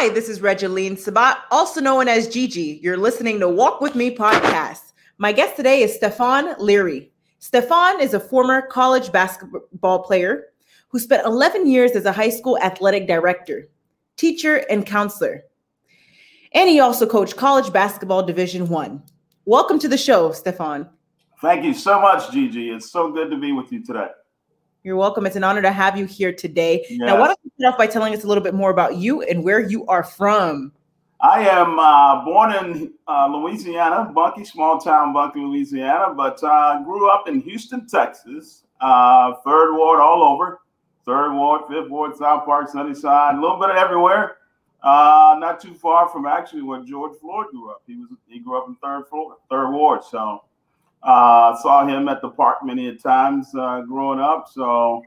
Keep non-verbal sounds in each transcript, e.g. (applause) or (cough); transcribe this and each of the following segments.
Hi, this is Regeline Sabat, also known as Gigi. You're listening to Walk With Me podcast. My guest today is Stefan Leary. Stefan is a former college basketball player who spent 11 years as a high school athletic director, teacher, and counselor. And he also coached college basketball Division One. Welcome to the show, Stefan. Thank you so much, Gigi. It's so good to be with you today. You're welcome. It's an honor to have you here today. Yes. Now, why don't you start off by telling us a little bit more about you and where you are from? I am uh, born in uh, Louisiana, Bunkie, small town Bunkie, Louisiana, but uh, grew up in Houston, Texas, uh, third ward all over, third ward, fifth ward, South Park, Sunnyside, a little bit of everywhere. Uh, not too far from actually where George Floyd grew up. He was he grew up in third floor, third ward, so uh, saw him at the park many times uh, growing up. So,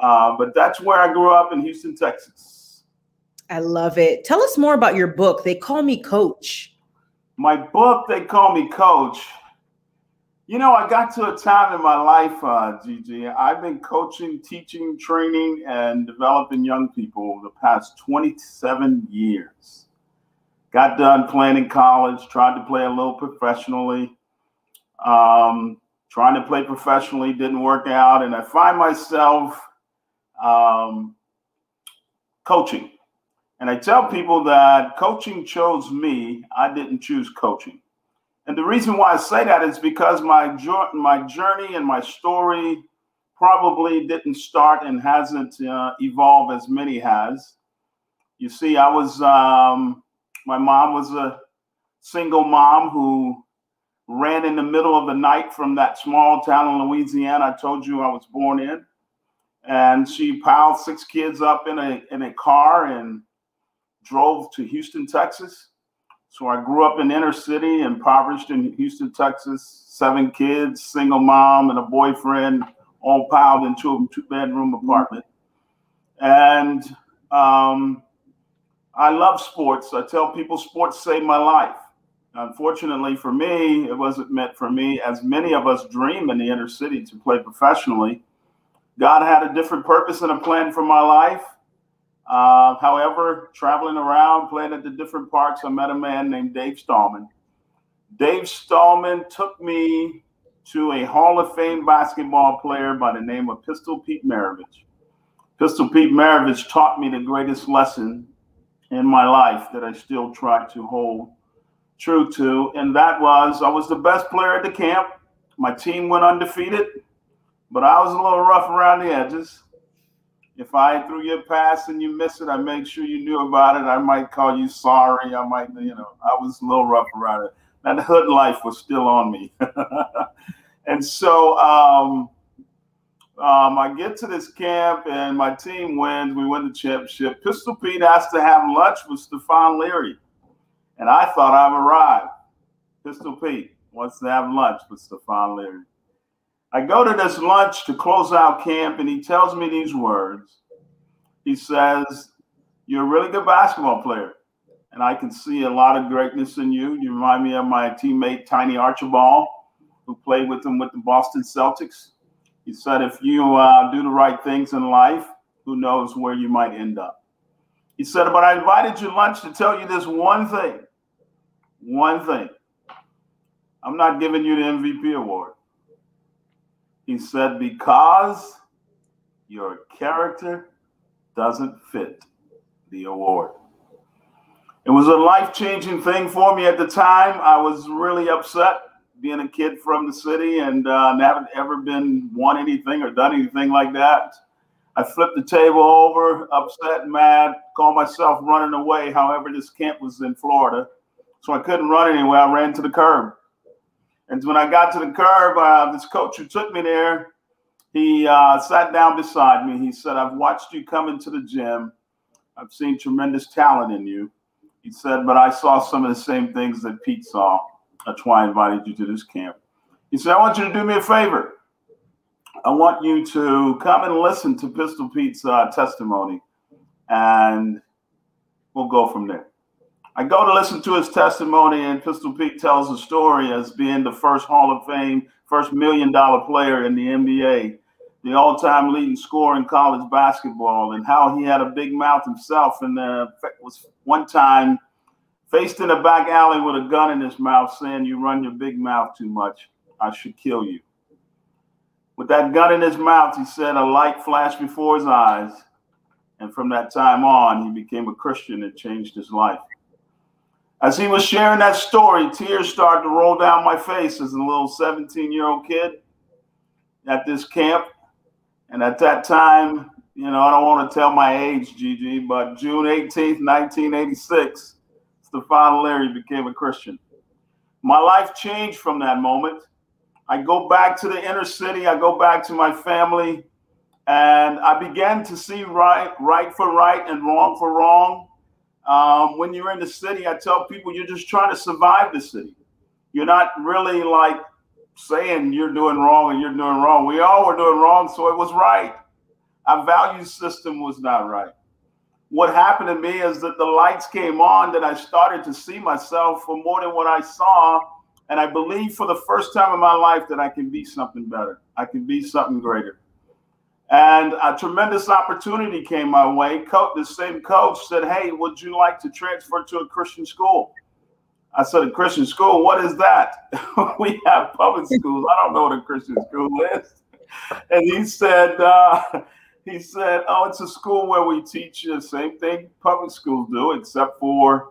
uh, but that's where I grew up in Houston, Texas. I love it. Tell us more about your book. They call me Coach. My book, they call me Coach. You know, I got to a time in my life, uh, Gigi. I've been coaching, teaching, training, and developing young people over the past 27 years. Got done playing in college, tried to play a little professionally um, trying to play professionally didn't work out, and I find myself um, coaching. And I tell people that coaching chose me. I didn't choose coaching. And the reason why I say that is because my my journey and my story probably didn't start and hasn't uh, evolved as many has. You see, I was um, my mom was a single mom who ran in the middle of the night from that small town in Louisiana I told you I was born in. And she piled six kids up in a in a car and drove to Houston, Texas. So I grew up in inner city, impoverished in Houston, Texas, seven kids, single mom, and a boyfriend, all piled into a two bedroom apartment. And um, I love sports. I tell people sports saved my life. Unfortunately for me, it wasn't meant for me, as many of us dream in the inner city to play professionally. God had a different purpose and a plan for my life. Uh, however, traveling around, playing at the different parks, I met a man named Dave Stallman. Dave Stallman took me to a Hall of Fame basketball player by the name of Pistol Pete Maravich. Pistol Pete Maravich taught me the greatest lesson in my life that I still try to hold true to, and that was I was the best player at the camp. My team went undefeated, but I was a little rough around the edges. If I threw you a pass and you missed it, I made sure you knew about it. I might call you sorry. I might, you know, I was a little rough around it. That hood life was still on me. (laughs) and so um, um, I get to this camp and my team wins. We win the championship. Pistol Pete asked to have lunch with Stefan Leary and I thought I've arrived. Pistol Pete wants to have lunch with Stefan Leary. I go to this lunch to close out camp, and he tells me these words. He says, You're a really good basketball player, and I can see a lot of greatness in you. You remind me of my teammate, Tiny Archibald, who played with him with the Boston Celtics. He said, If you uh, do the right things in life, who knows where you might end up. He said, But I invited you lunch to tell you this one thing one thing I'm not giving you the MVP award. He said, because your character doesn't fit the award. It was a life changing thing for me at the time. I was really upset being a kid from the city and uh, haven't ever been won anything or done anything like that. I flipped the table over, upset, mad, called myself running away. However, this camp was in Florida. So I couldn't run anywhere. I ran to the curb. And when I got to the curb, uh, this coach who took me there, he uh, sat down beside me. He said, I've watched you come into the gym. I've seen tremendous talent in you. He said, but I saw some of the same things that Pete saw. That's why I invited you to this camp. He said, I want you to do me a favor. I want you to come and listen to Pistol Pete's uh, testimony, and we'll go from there. I go to listen to his testimony, and Pistol Pete tells the story as being the first Hall of Fame, first million dollar player in the NBA the all-time leading scorer in college basketball, and how he had a big mouth himself, and uh, was one time faced in a back alley with a gun in his mouth, saying, "You run your big mouth too much. I should kill you." With that gun in his mouth, he said a light flashed before his eyes, and from that time on, he became a Christian and changed his life. As he was sharing that story, tears started to roll down my face as a little 17 year old kid at this camp. And at that time, you know, I don't want to tell my age, Gigi, but June 18th, 1986, Stefan Leary became a Christian. My life changed from that moment. I go back to the inner city, I go back to my family, and I began to see right, right for right and wrong for wrong. Um, when you're in the city, I tell people you're just trying to survive the city. You're not really like saying you're doing wrong and you're doing wrong. We all were doing wrong, so it was right. Our value system was not right. What happened to me is that the lights came on, that I started to see myself for more than what I saw. And I believe for the first time in my life that I can be something better. I can be something greater. And a tremendous opportunity came my way. The same coach said, Hey, would you like to transfer to a Christian school? I said, A Christian school? What is that? (laughs) we have public schools. I don't know what a Christian school is. And he said, uh, he said, Oh, it's a school where we teach the same thing public schools do, except for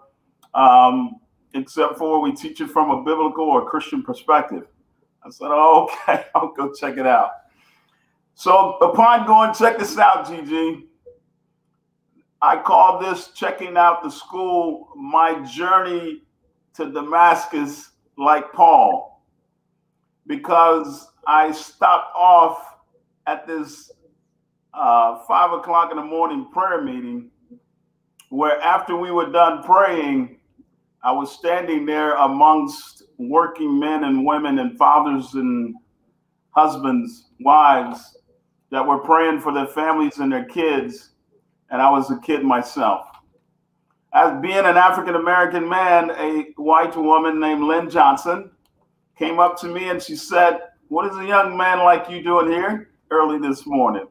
um, except for we teach it from a biblical or Christian perspective. I said, oh, okay, (laughs) I'll go check it out. So upon going, check this out, Gigi. I call this checking out the school my journey to Damascus like Paul, because I stopped off at this uh, five o'clock in the morning prayer meeting where after we were done praying, I was standing there amongst working men and women and fathers and husbands, wives that were praying for their families and their kids. And I was a kid myself. As being an African American man, a white woman named Lynn Johnson came up to me and she said, What is a young man like you doing here early this morning?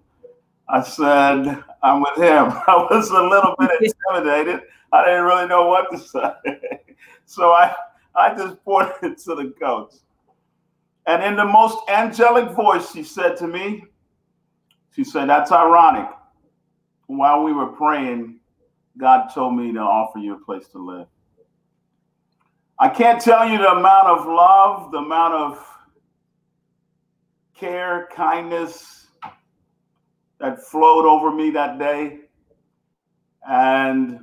I said, I'm with him. (laughs) I was a little bit (laughs) intimidated. I didn't really know what to say. (laughs) so I, I just pointed to the coach. And in the most angelic voice, she said to me, she said, That's ironic. While we were praying, God told me to offer you a place to live. I can't tell you the amount of love, the amount of care, kindness that flowed over me that day. And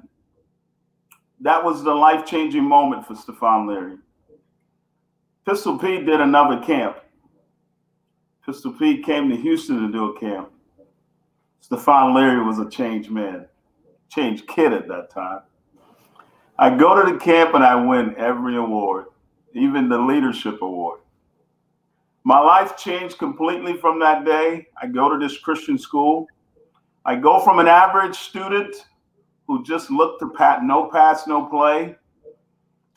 that was the life changing moment for Stefan Leary. Pistol Pete did another camp. Pistol Pete came to Houston to do a camp. Stefan Leary was a changed man, changed kid at that time. I go to the camp and I win every award, even the leadership award. My life changed completely from that day. I go to this Christian school. I go from an average student who just looked to pat no pass, no play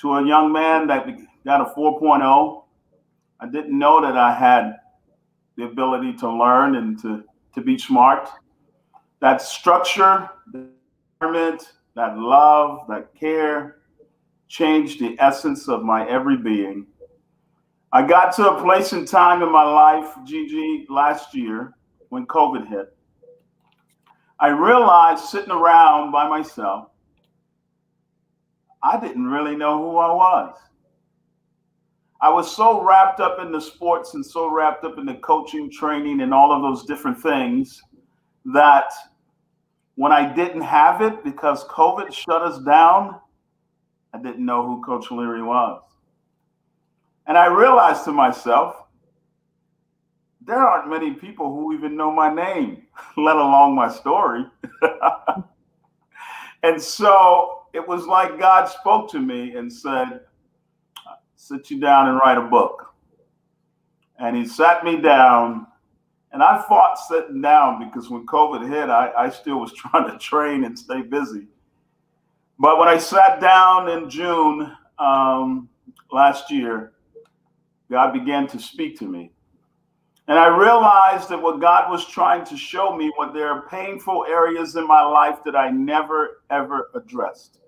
to a young man that got a 4.0. I didn't know that I had the ability to learn and to, to be smart. That structure, environment, that love, that care changed the essence of my every being. I got to a place in time in my life, Gigi, last year when COVID hit. I realized sitting around by myself, I didn't really know who I was. I was so wrapped up in the sports and so wrapped up in the coaching, training, and all of those different things that when I didn't have it because COVID shut us down, I didn't know who Coach Leary was. And I realized to myself, there aren't many people who even know my name, (laughs) let alone my story. (laughs) and so it was like God spoke to me and said, Sit you down and write a book. And he sat me down, and I fought sitting down because when COVID hit, I, I still was (laughs) trying to train and stay busy. But when I sat down in June um, last year, God began to speak to me And I realized that what God was trying to show me was there are painful areas in my life that I never, ever addressed.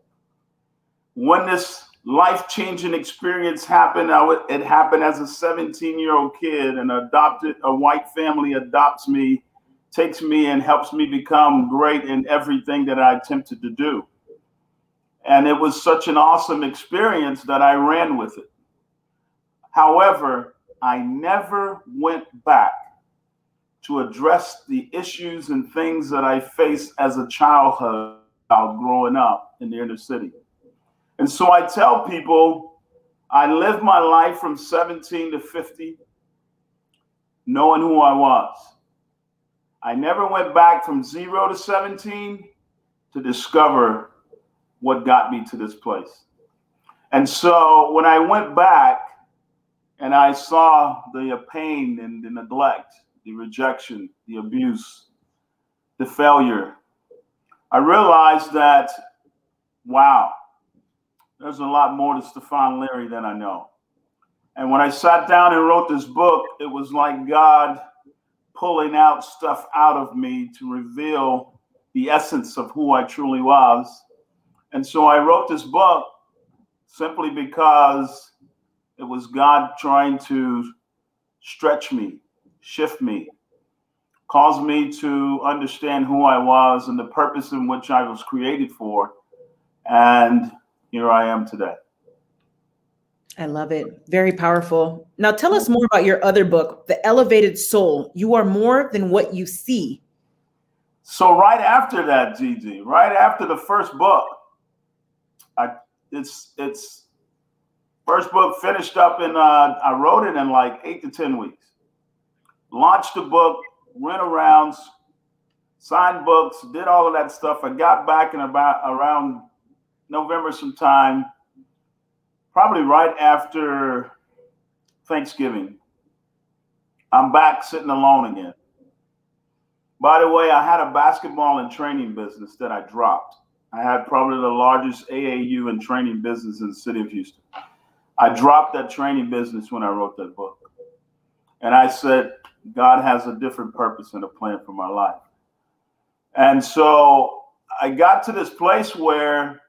When this life changing experience happened, it happened as a 17 year old kid, and adopted a white family adopts me, takes me, and helps me become great in everything that I attempted to do. And it was such an awesome experience that I ran with it. However, I never went back to address the issues and things that I faced as a childhood growing up in the inner city. And so I tell people I lived my life from 17 to 50 knowing who I was. I never went back from zero to 17 to discover what got me to this place. And so when I went back and I saw the pain and the neglect, the rejection, the abuse, the failure, I realized that, wow, there's a lot more to Stefan Leary than I know. And when I sat down and wrote this book, it was like God pulling out stuff out of me to reveal the essence of who I truly was and so I wrote this book simply because it was God trying to stretch me, shift me, cause me to understand who I was and the purpose in which I was created for. And here I am today. I love it. Very powerful. Now tell us more about your other book, The Elevated Soul. You are more than what you see. So right after that, Gigi, right after the first book, I it's it's first book finished up in uh, I wrote it in like eight to ten weeks. Launched the book, went around, signed books, did all of that stuff. I got back in about around November sometime, probably right after Thanksgiving. I'm back sitting alone again. By the way, I had a basketball and training business that I dropped. I had probably the largest AAU and training business in the city of Houston. I dropped that training business when I wrote that book. And I said, God has a different purpose and a plan for my life. And so I got to this place where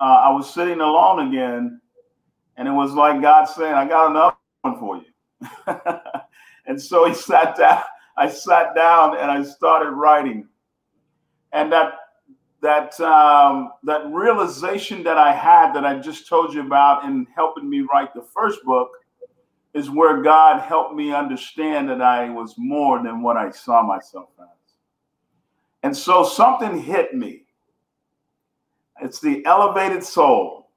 uh, I was sitting alone again. And it was like God saying, I got another one for you. (laughs) and so he sat down. I sat down and I started writing. And that that um, that realization that I had that I just told you about in helping me write the first book is where God helped me understand that I was more than what I saw myself as. And so something hit me. It's the elevated soul.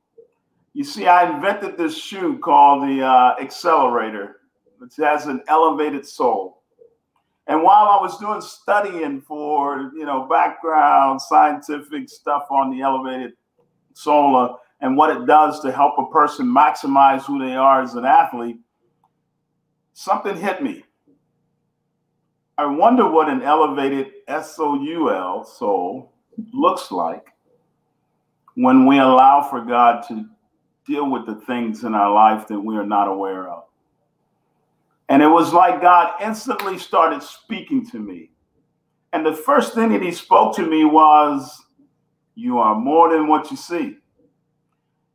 You see, I invented this shoe called the uh, Accelerator, which has an elevated soul. And while I was doing studying for, you know, background scientific stuff on the elevated solar and what it does to help a person maximize who they are as an athlete, something hit me. I wonder what an elevated S-O-U-L soul looks like when we allow for God to deal with the things in our life that we are not aware of. And it was like God instantly started speaking to me. And the first thing that he spoke to me was, You are more than what you see.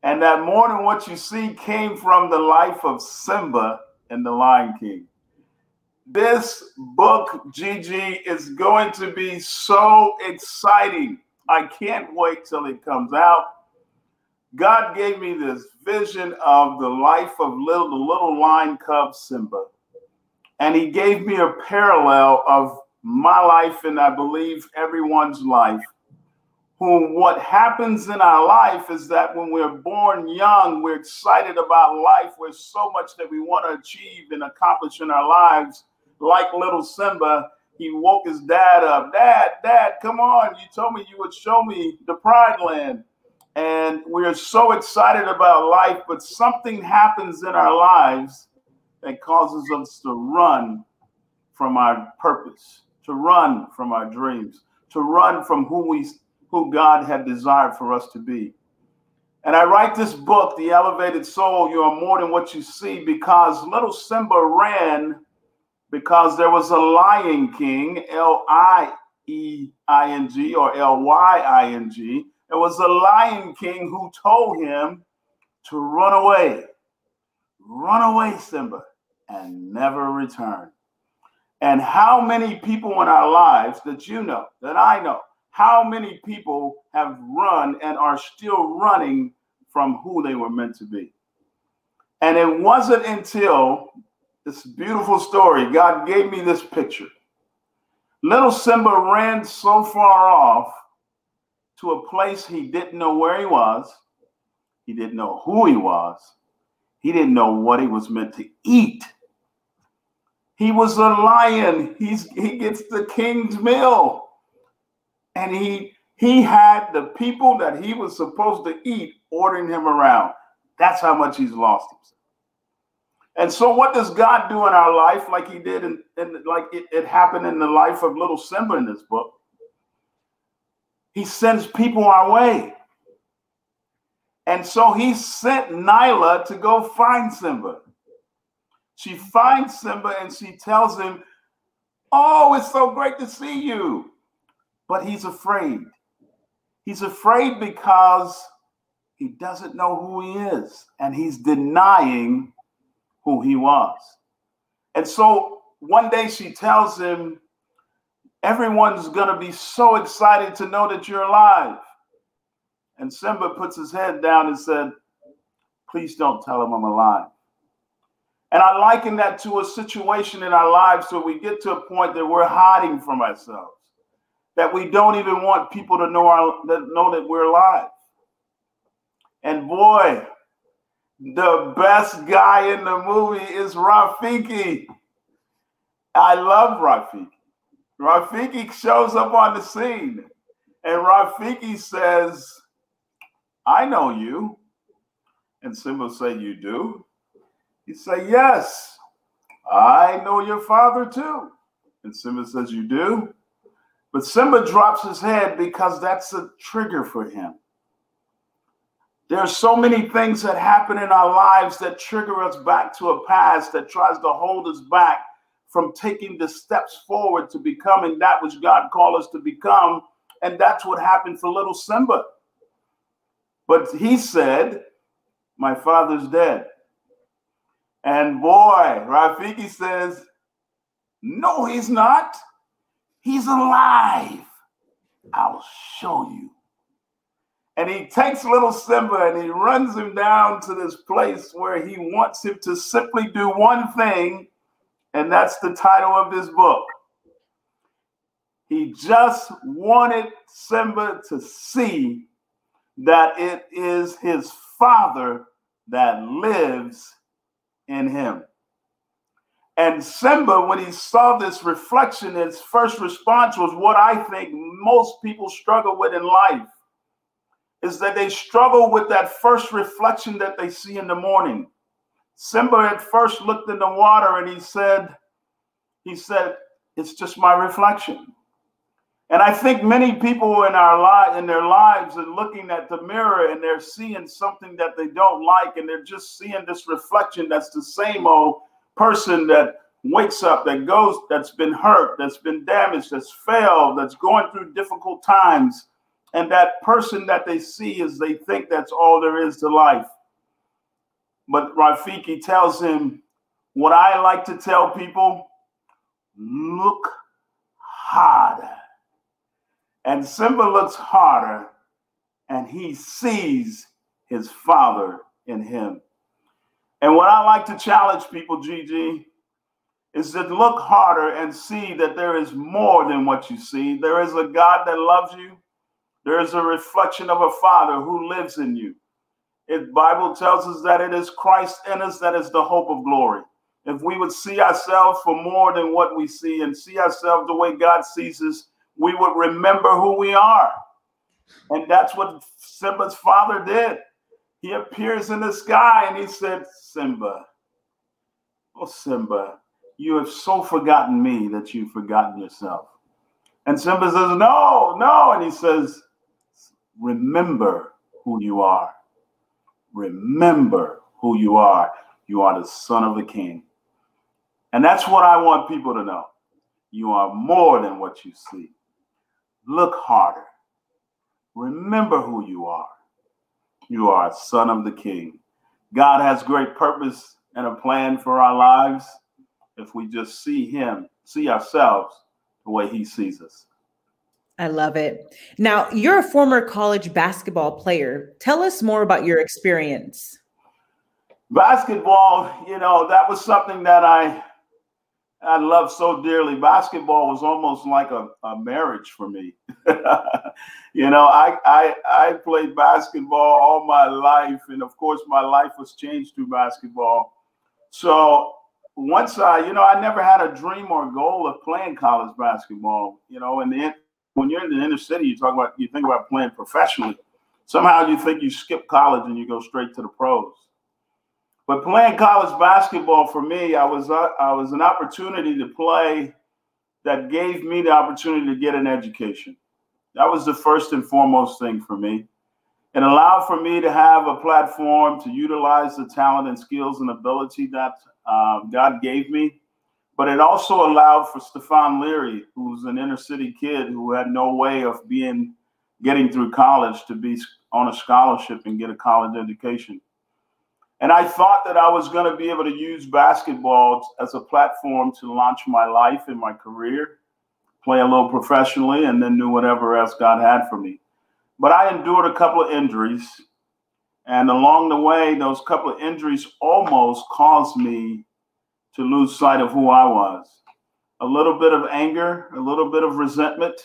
And that more than what you see came from the life of Simba and the Lion King. This book, Gigi, is going to be so exciting. I can't wait till it comes out. God gave me this vision of the life of little, the little lion cub Simba and he gave me a parallel of my life and I believe everyone's life. Who what happens in our life is that when we're born young, we're excited about life. There's so much that we want to achieve and accomplish in our lives. Like little Simba, he woke his dad up. Dad, dad, come on. You told me you would show me the pride land. And we're so excited about life, but something happens in our lives that causes us to run from our purpose, to run from our dreams, to run from who we who God had desired for us to be. And I write this book, The Elevated Soul, You Are More Than What You See, because little Simba ran because there was a lion king, L I E I N G or L Y I N G. There was a lion king who told him to run away. Run away, Simba, and never return. And how many people in our lives that you know, that I know, how many people have run and are still running from who they were meant to be? And it wasn't until this beautiful story, God gave me this picture. Little Simba ran so far off to a place he didn't know where he was, he didn't know who he was, he didn't know what he was meant to eat. He was a lion. He's he gets the king's meal. And he he had the people that he was supposed to eat ordering him around. That's how much he's lost himself. And so, what does God do in our life, like He did, in like it, it happened in the life of little Simba in this book? He sends people our way. And so he sent Nyla to go find Simba. She finds Simba and she tells him, Oh, it's so great to see you. But he's afraid. He's afraid because he doesn't know who he is and he's denying who he was. And so one day she tells him, Everyone's going to be so excited to know that you're alive. And Simba puts his head down and said, Please don't tell him I'm alive. And I liken that to a situation in our lives where we get to a point that we're hiding from ourselves, that we don't even want people to know, our, that, know that we're alive. And boy, the best guy in the movie is Rafiki. I love Rafiki. Rafiki shows up on the scene and Rafiki says, I know you. And Simba say, You do? He say, Yes, I know your father too. And Simba says, You do? But Simba drops his head because that's a trigger for him. There are so many things that happen in our lives that trigger us back to a past that tries to hold us back from taking the steps forward to becoming that which God called us to become. And that's what happened for little Simba. But he said, My father's dead. And boy, Rafiki says, No, he's not. He's alive. I'll show you. And he takes little Simba and he runs him down to this place where he wants him to simply do one thing, and that's the title of this book. He just wanted Simba to see that it is his father that lives in him. And Simba, when he saw this reflection, his first response was what I think most people struggle with in life is that they struggle with that first reflection that they see in the morning. Simba at first looked in the water and he said, he said, it's just my reflection. And I think many people in our life in their lives are looking at the mirror and they're seeing something that they don't like, and they're just seeing this reflection that's the same old person that wakes up, that goes, that's been hurt, that's been damaged, that's failed, that's going through difficult times and that person that they see is they think that's all there is to life. But Rafiki tells him, What I like to tell people look harder. And Simba looks harder and he sees his father in him. And what I like to challenge people, Gigi, is to look harder and see that there is more than what you see. There is a God that loves you. There is a reflection of a Father who lives in you. The Bible tells us that it is Christ in us that is the hope of glory. If we would see ourselves for more than what we see and see ourselves the way God sees us, we would remember who we are. And that's what Simba's father did. He appears in the sky and he said, Simba, oh, Simba, you have so forgotten me that you've forgotten yourself. And Simba says, No, no. And he says, Remember who you are. Remember who you are. You are the son of the king. And that's what I want people to know. You are more than what you see. Look harder. Remember who you are. You are a son of the king. God has great purpose and a plan for our lives if we just see him, see ourselves the way he sees us. I love it. Now, you're a former college basketball player. Tell us more about your experience. Basketball, you know, that was something that I I love so dearly. Basketball was almost like a, a marriage for me. (laughs) you know, I, I I played basketball all my life, and of course, my life was changed through basketball. So once I, you know, I never had a dream or goal of playing college basketball. You know, and then when you're in the inner city, you talk about you think about playing professionally. Somehow you think you skip college and you go straight to the pros. But playing college basketball for me, I was uh, I was an opportunity to play that gave me the opportunity to get an education. That was the first and foremost thing for me. It allowed for me to have a platform to utilize the talent and skills and ability that uh, God gave me. But it also allowed for Stefan Leary, who's an inner city kid who had no way of being getting through college, to be on a scholarship and get a college education. And I thought that I was going to be able to use basketball as a platform to launch my life and my career, play a little professionally, and then do whatever else God had for me. But I endured a couple of injuries. And along the way, those couple of injuries almost caused me to lose sight of who I was. A little bit of anger, a little bit of resentment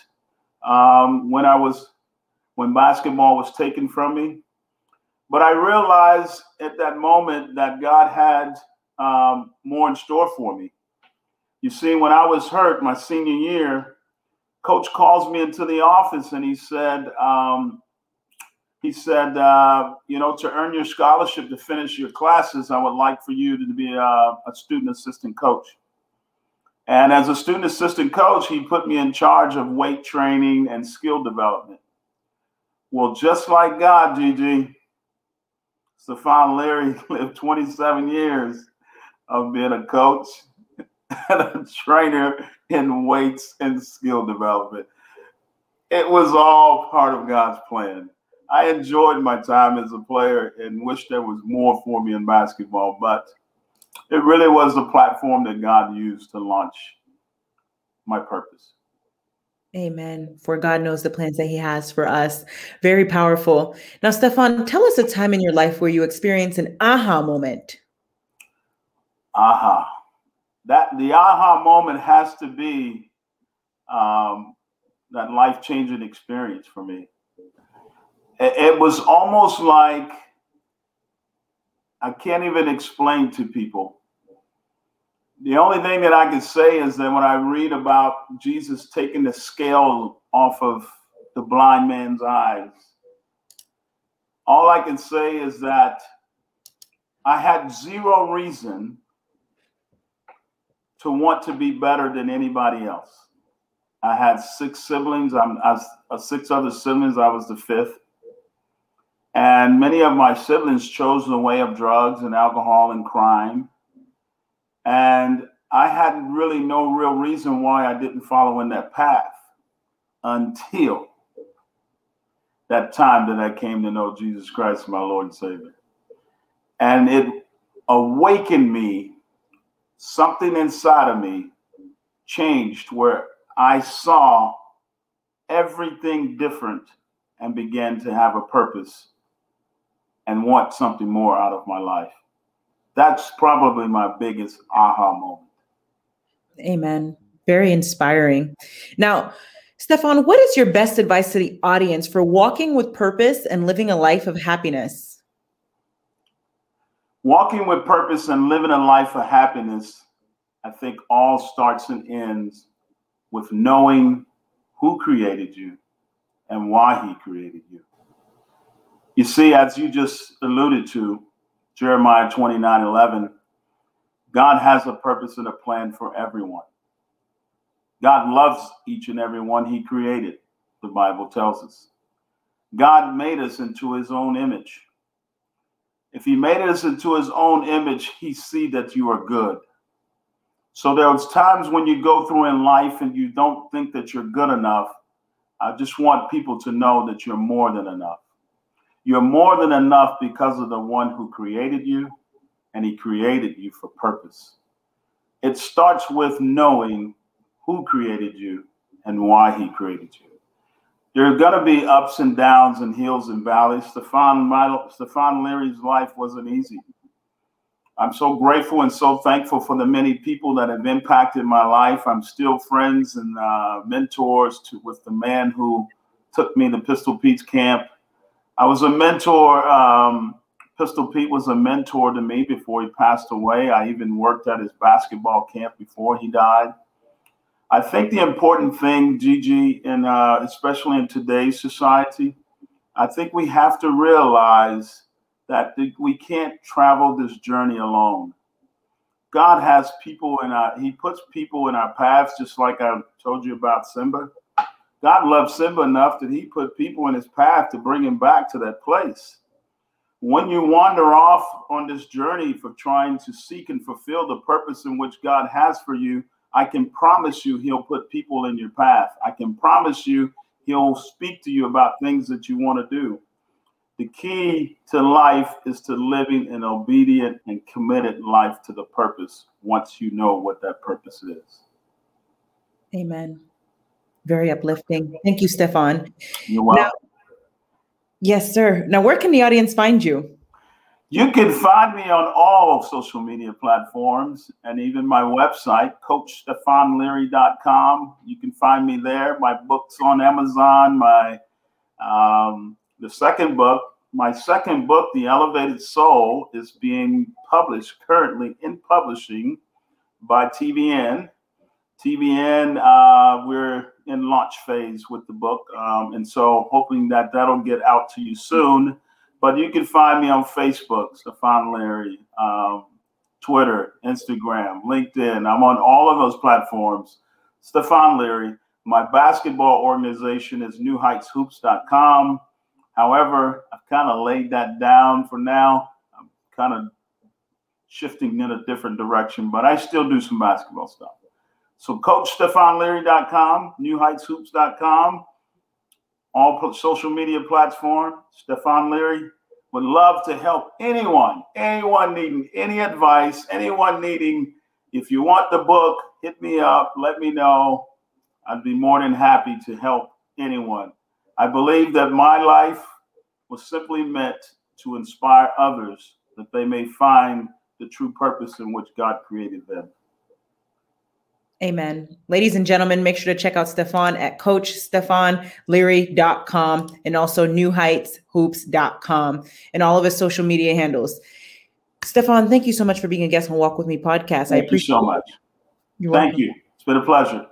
um, when I was when basketball was taken from me. But I realized at that moment that God had um, more in store for me. You see, when I was hurt my senior year, coach calls me into the office and he said, um, he said, uh, you know, to earn your scholarship to finish your classes, I would like for you to be a, a student assistant coach. And as a student assistant coach, he put me in charge of weight training and skill development. Well, just like God, Gigi, Stefan Leary (laughs) lived 27 years of being a coach (laughs) and a trainer in weights and skill development. It was all part of God's plan. I enjoyed my time as a player and wish there was more for me in basketball, but it really was the platform that God used to launch my purpose. Amen. For God knows the plans that He has for us. Very powerful. Now, Stefan, tell us a time in your life where you experienced an aha moment. Aha. That the aha moment has to be um, that life changing experience for me. It, was almost like I can't even explain to people the only thing that I can say is that when I read about Jesus taking the scale off of the blind man's eyes, all I can say is that I had zero reason to want to be better than anybody else. I had six siblings. I'm I uh, six other siblings. I was the fifth. And many of my siblings chose the way of drugs and alcohol and crime. And I had really no real reason why I didn't follow in that path until that time that I came to know Jesus Christ, my Lord and Savior. And it awakened me, something inside of me changed where I saw everything different and began to have a purpose and want something more out of my life. That's probably my biggest aha moment. Amen. Very inspiring. Now, Stefan, what is your best advice to the audience for walking with purpose and living a life of happiness? Walking with purpose and living a life of happiness, I think all starts and ends with knowing who created you and why he created you. You see, as you just alluded to, Jeremiah 29 11, God has a purpose and a plan for everyone. God loves each and every one he created, the Bible tells us. God made us into his own image. If he made us into his own image, he see that you are good. So there's times when you go through in life and you don't think that you're good enough. I just want people to know that you're more than enough. You're more than enough because of the one who created you, and he created you for purpose. It starts with knowing who created you and why he created you. There are going to be ups and downs and hills and valleys. Stefan, Stefan Leary's life wasn't easy. I'm so grateful and so thankful for the many people that have impacted my life. I'm still friends and uh, mentors to, with the man who took me to Pistol Pete's camp. I was a mentor. Um, Pistol Pete was a mentor to me before he passed away. I even worked at his basketball camp before he died. I think the important thing, Gigi, and uh, especially in today's society, I think we have to realize that we can't travel this journey alone. God has people in our, He puts people in our paths, just like I told you about Simba. God loved Simba enough that He put people in His path to bring him back to that place when you wander off on this journey for trying to seek and fulfill the purpose in which God has for you, I can promise you He'll put people in your path. I can promise you He'll speak to you about things that you want to do. The key to life is to living an obedient and committed life to the purpose once you know what that purpose is. Amen. Very uplifting. Thank you, Stefan. You're welcome. Now, Yes, sir. Now, where can the audience find you? You can find me on all social media platforms and even my website, CoachStefanLeary.com. You can find me there. My book's on Amazon. My um, the second book, my second book, The Elevated Soul, is being published currently in publishing by TBN. TBN, uh, we're in launch phase with the book, um, and so hoping that that'll get out to you soon. But you can find me on Facebook, Stefan Leary, um, Twitter, Instagram, LinkedIn. I'm on all of those platforms. Stefan Leary. My basketball organization is NewHeightsHoops.com. However, I've kind of laid that down for now. I'm kind of shifting in a different direction, but I still do some basketball stuff. So CoachStefanLeary.com, NewHeightsHoops.com, all social media platform, Stefan Leary. Would love to help anyone, anyone needing any advice, anyone needing, if you want the book, hit me up, let me know. I'd be more than happy to help anyone. I believe that my life was simply meant to inspire others that they may find the true purpose in which God created them. Amen. Ladies and gentlemen, make sure to check out Stefan at coachstefanleary.com and also newheightshoops.com and all of his social media handles. Stefan, thank you so much for being a guest on Walk With Me podcast. Thank I appreciate you so much. Thank welcome. you. It's been a pleasure.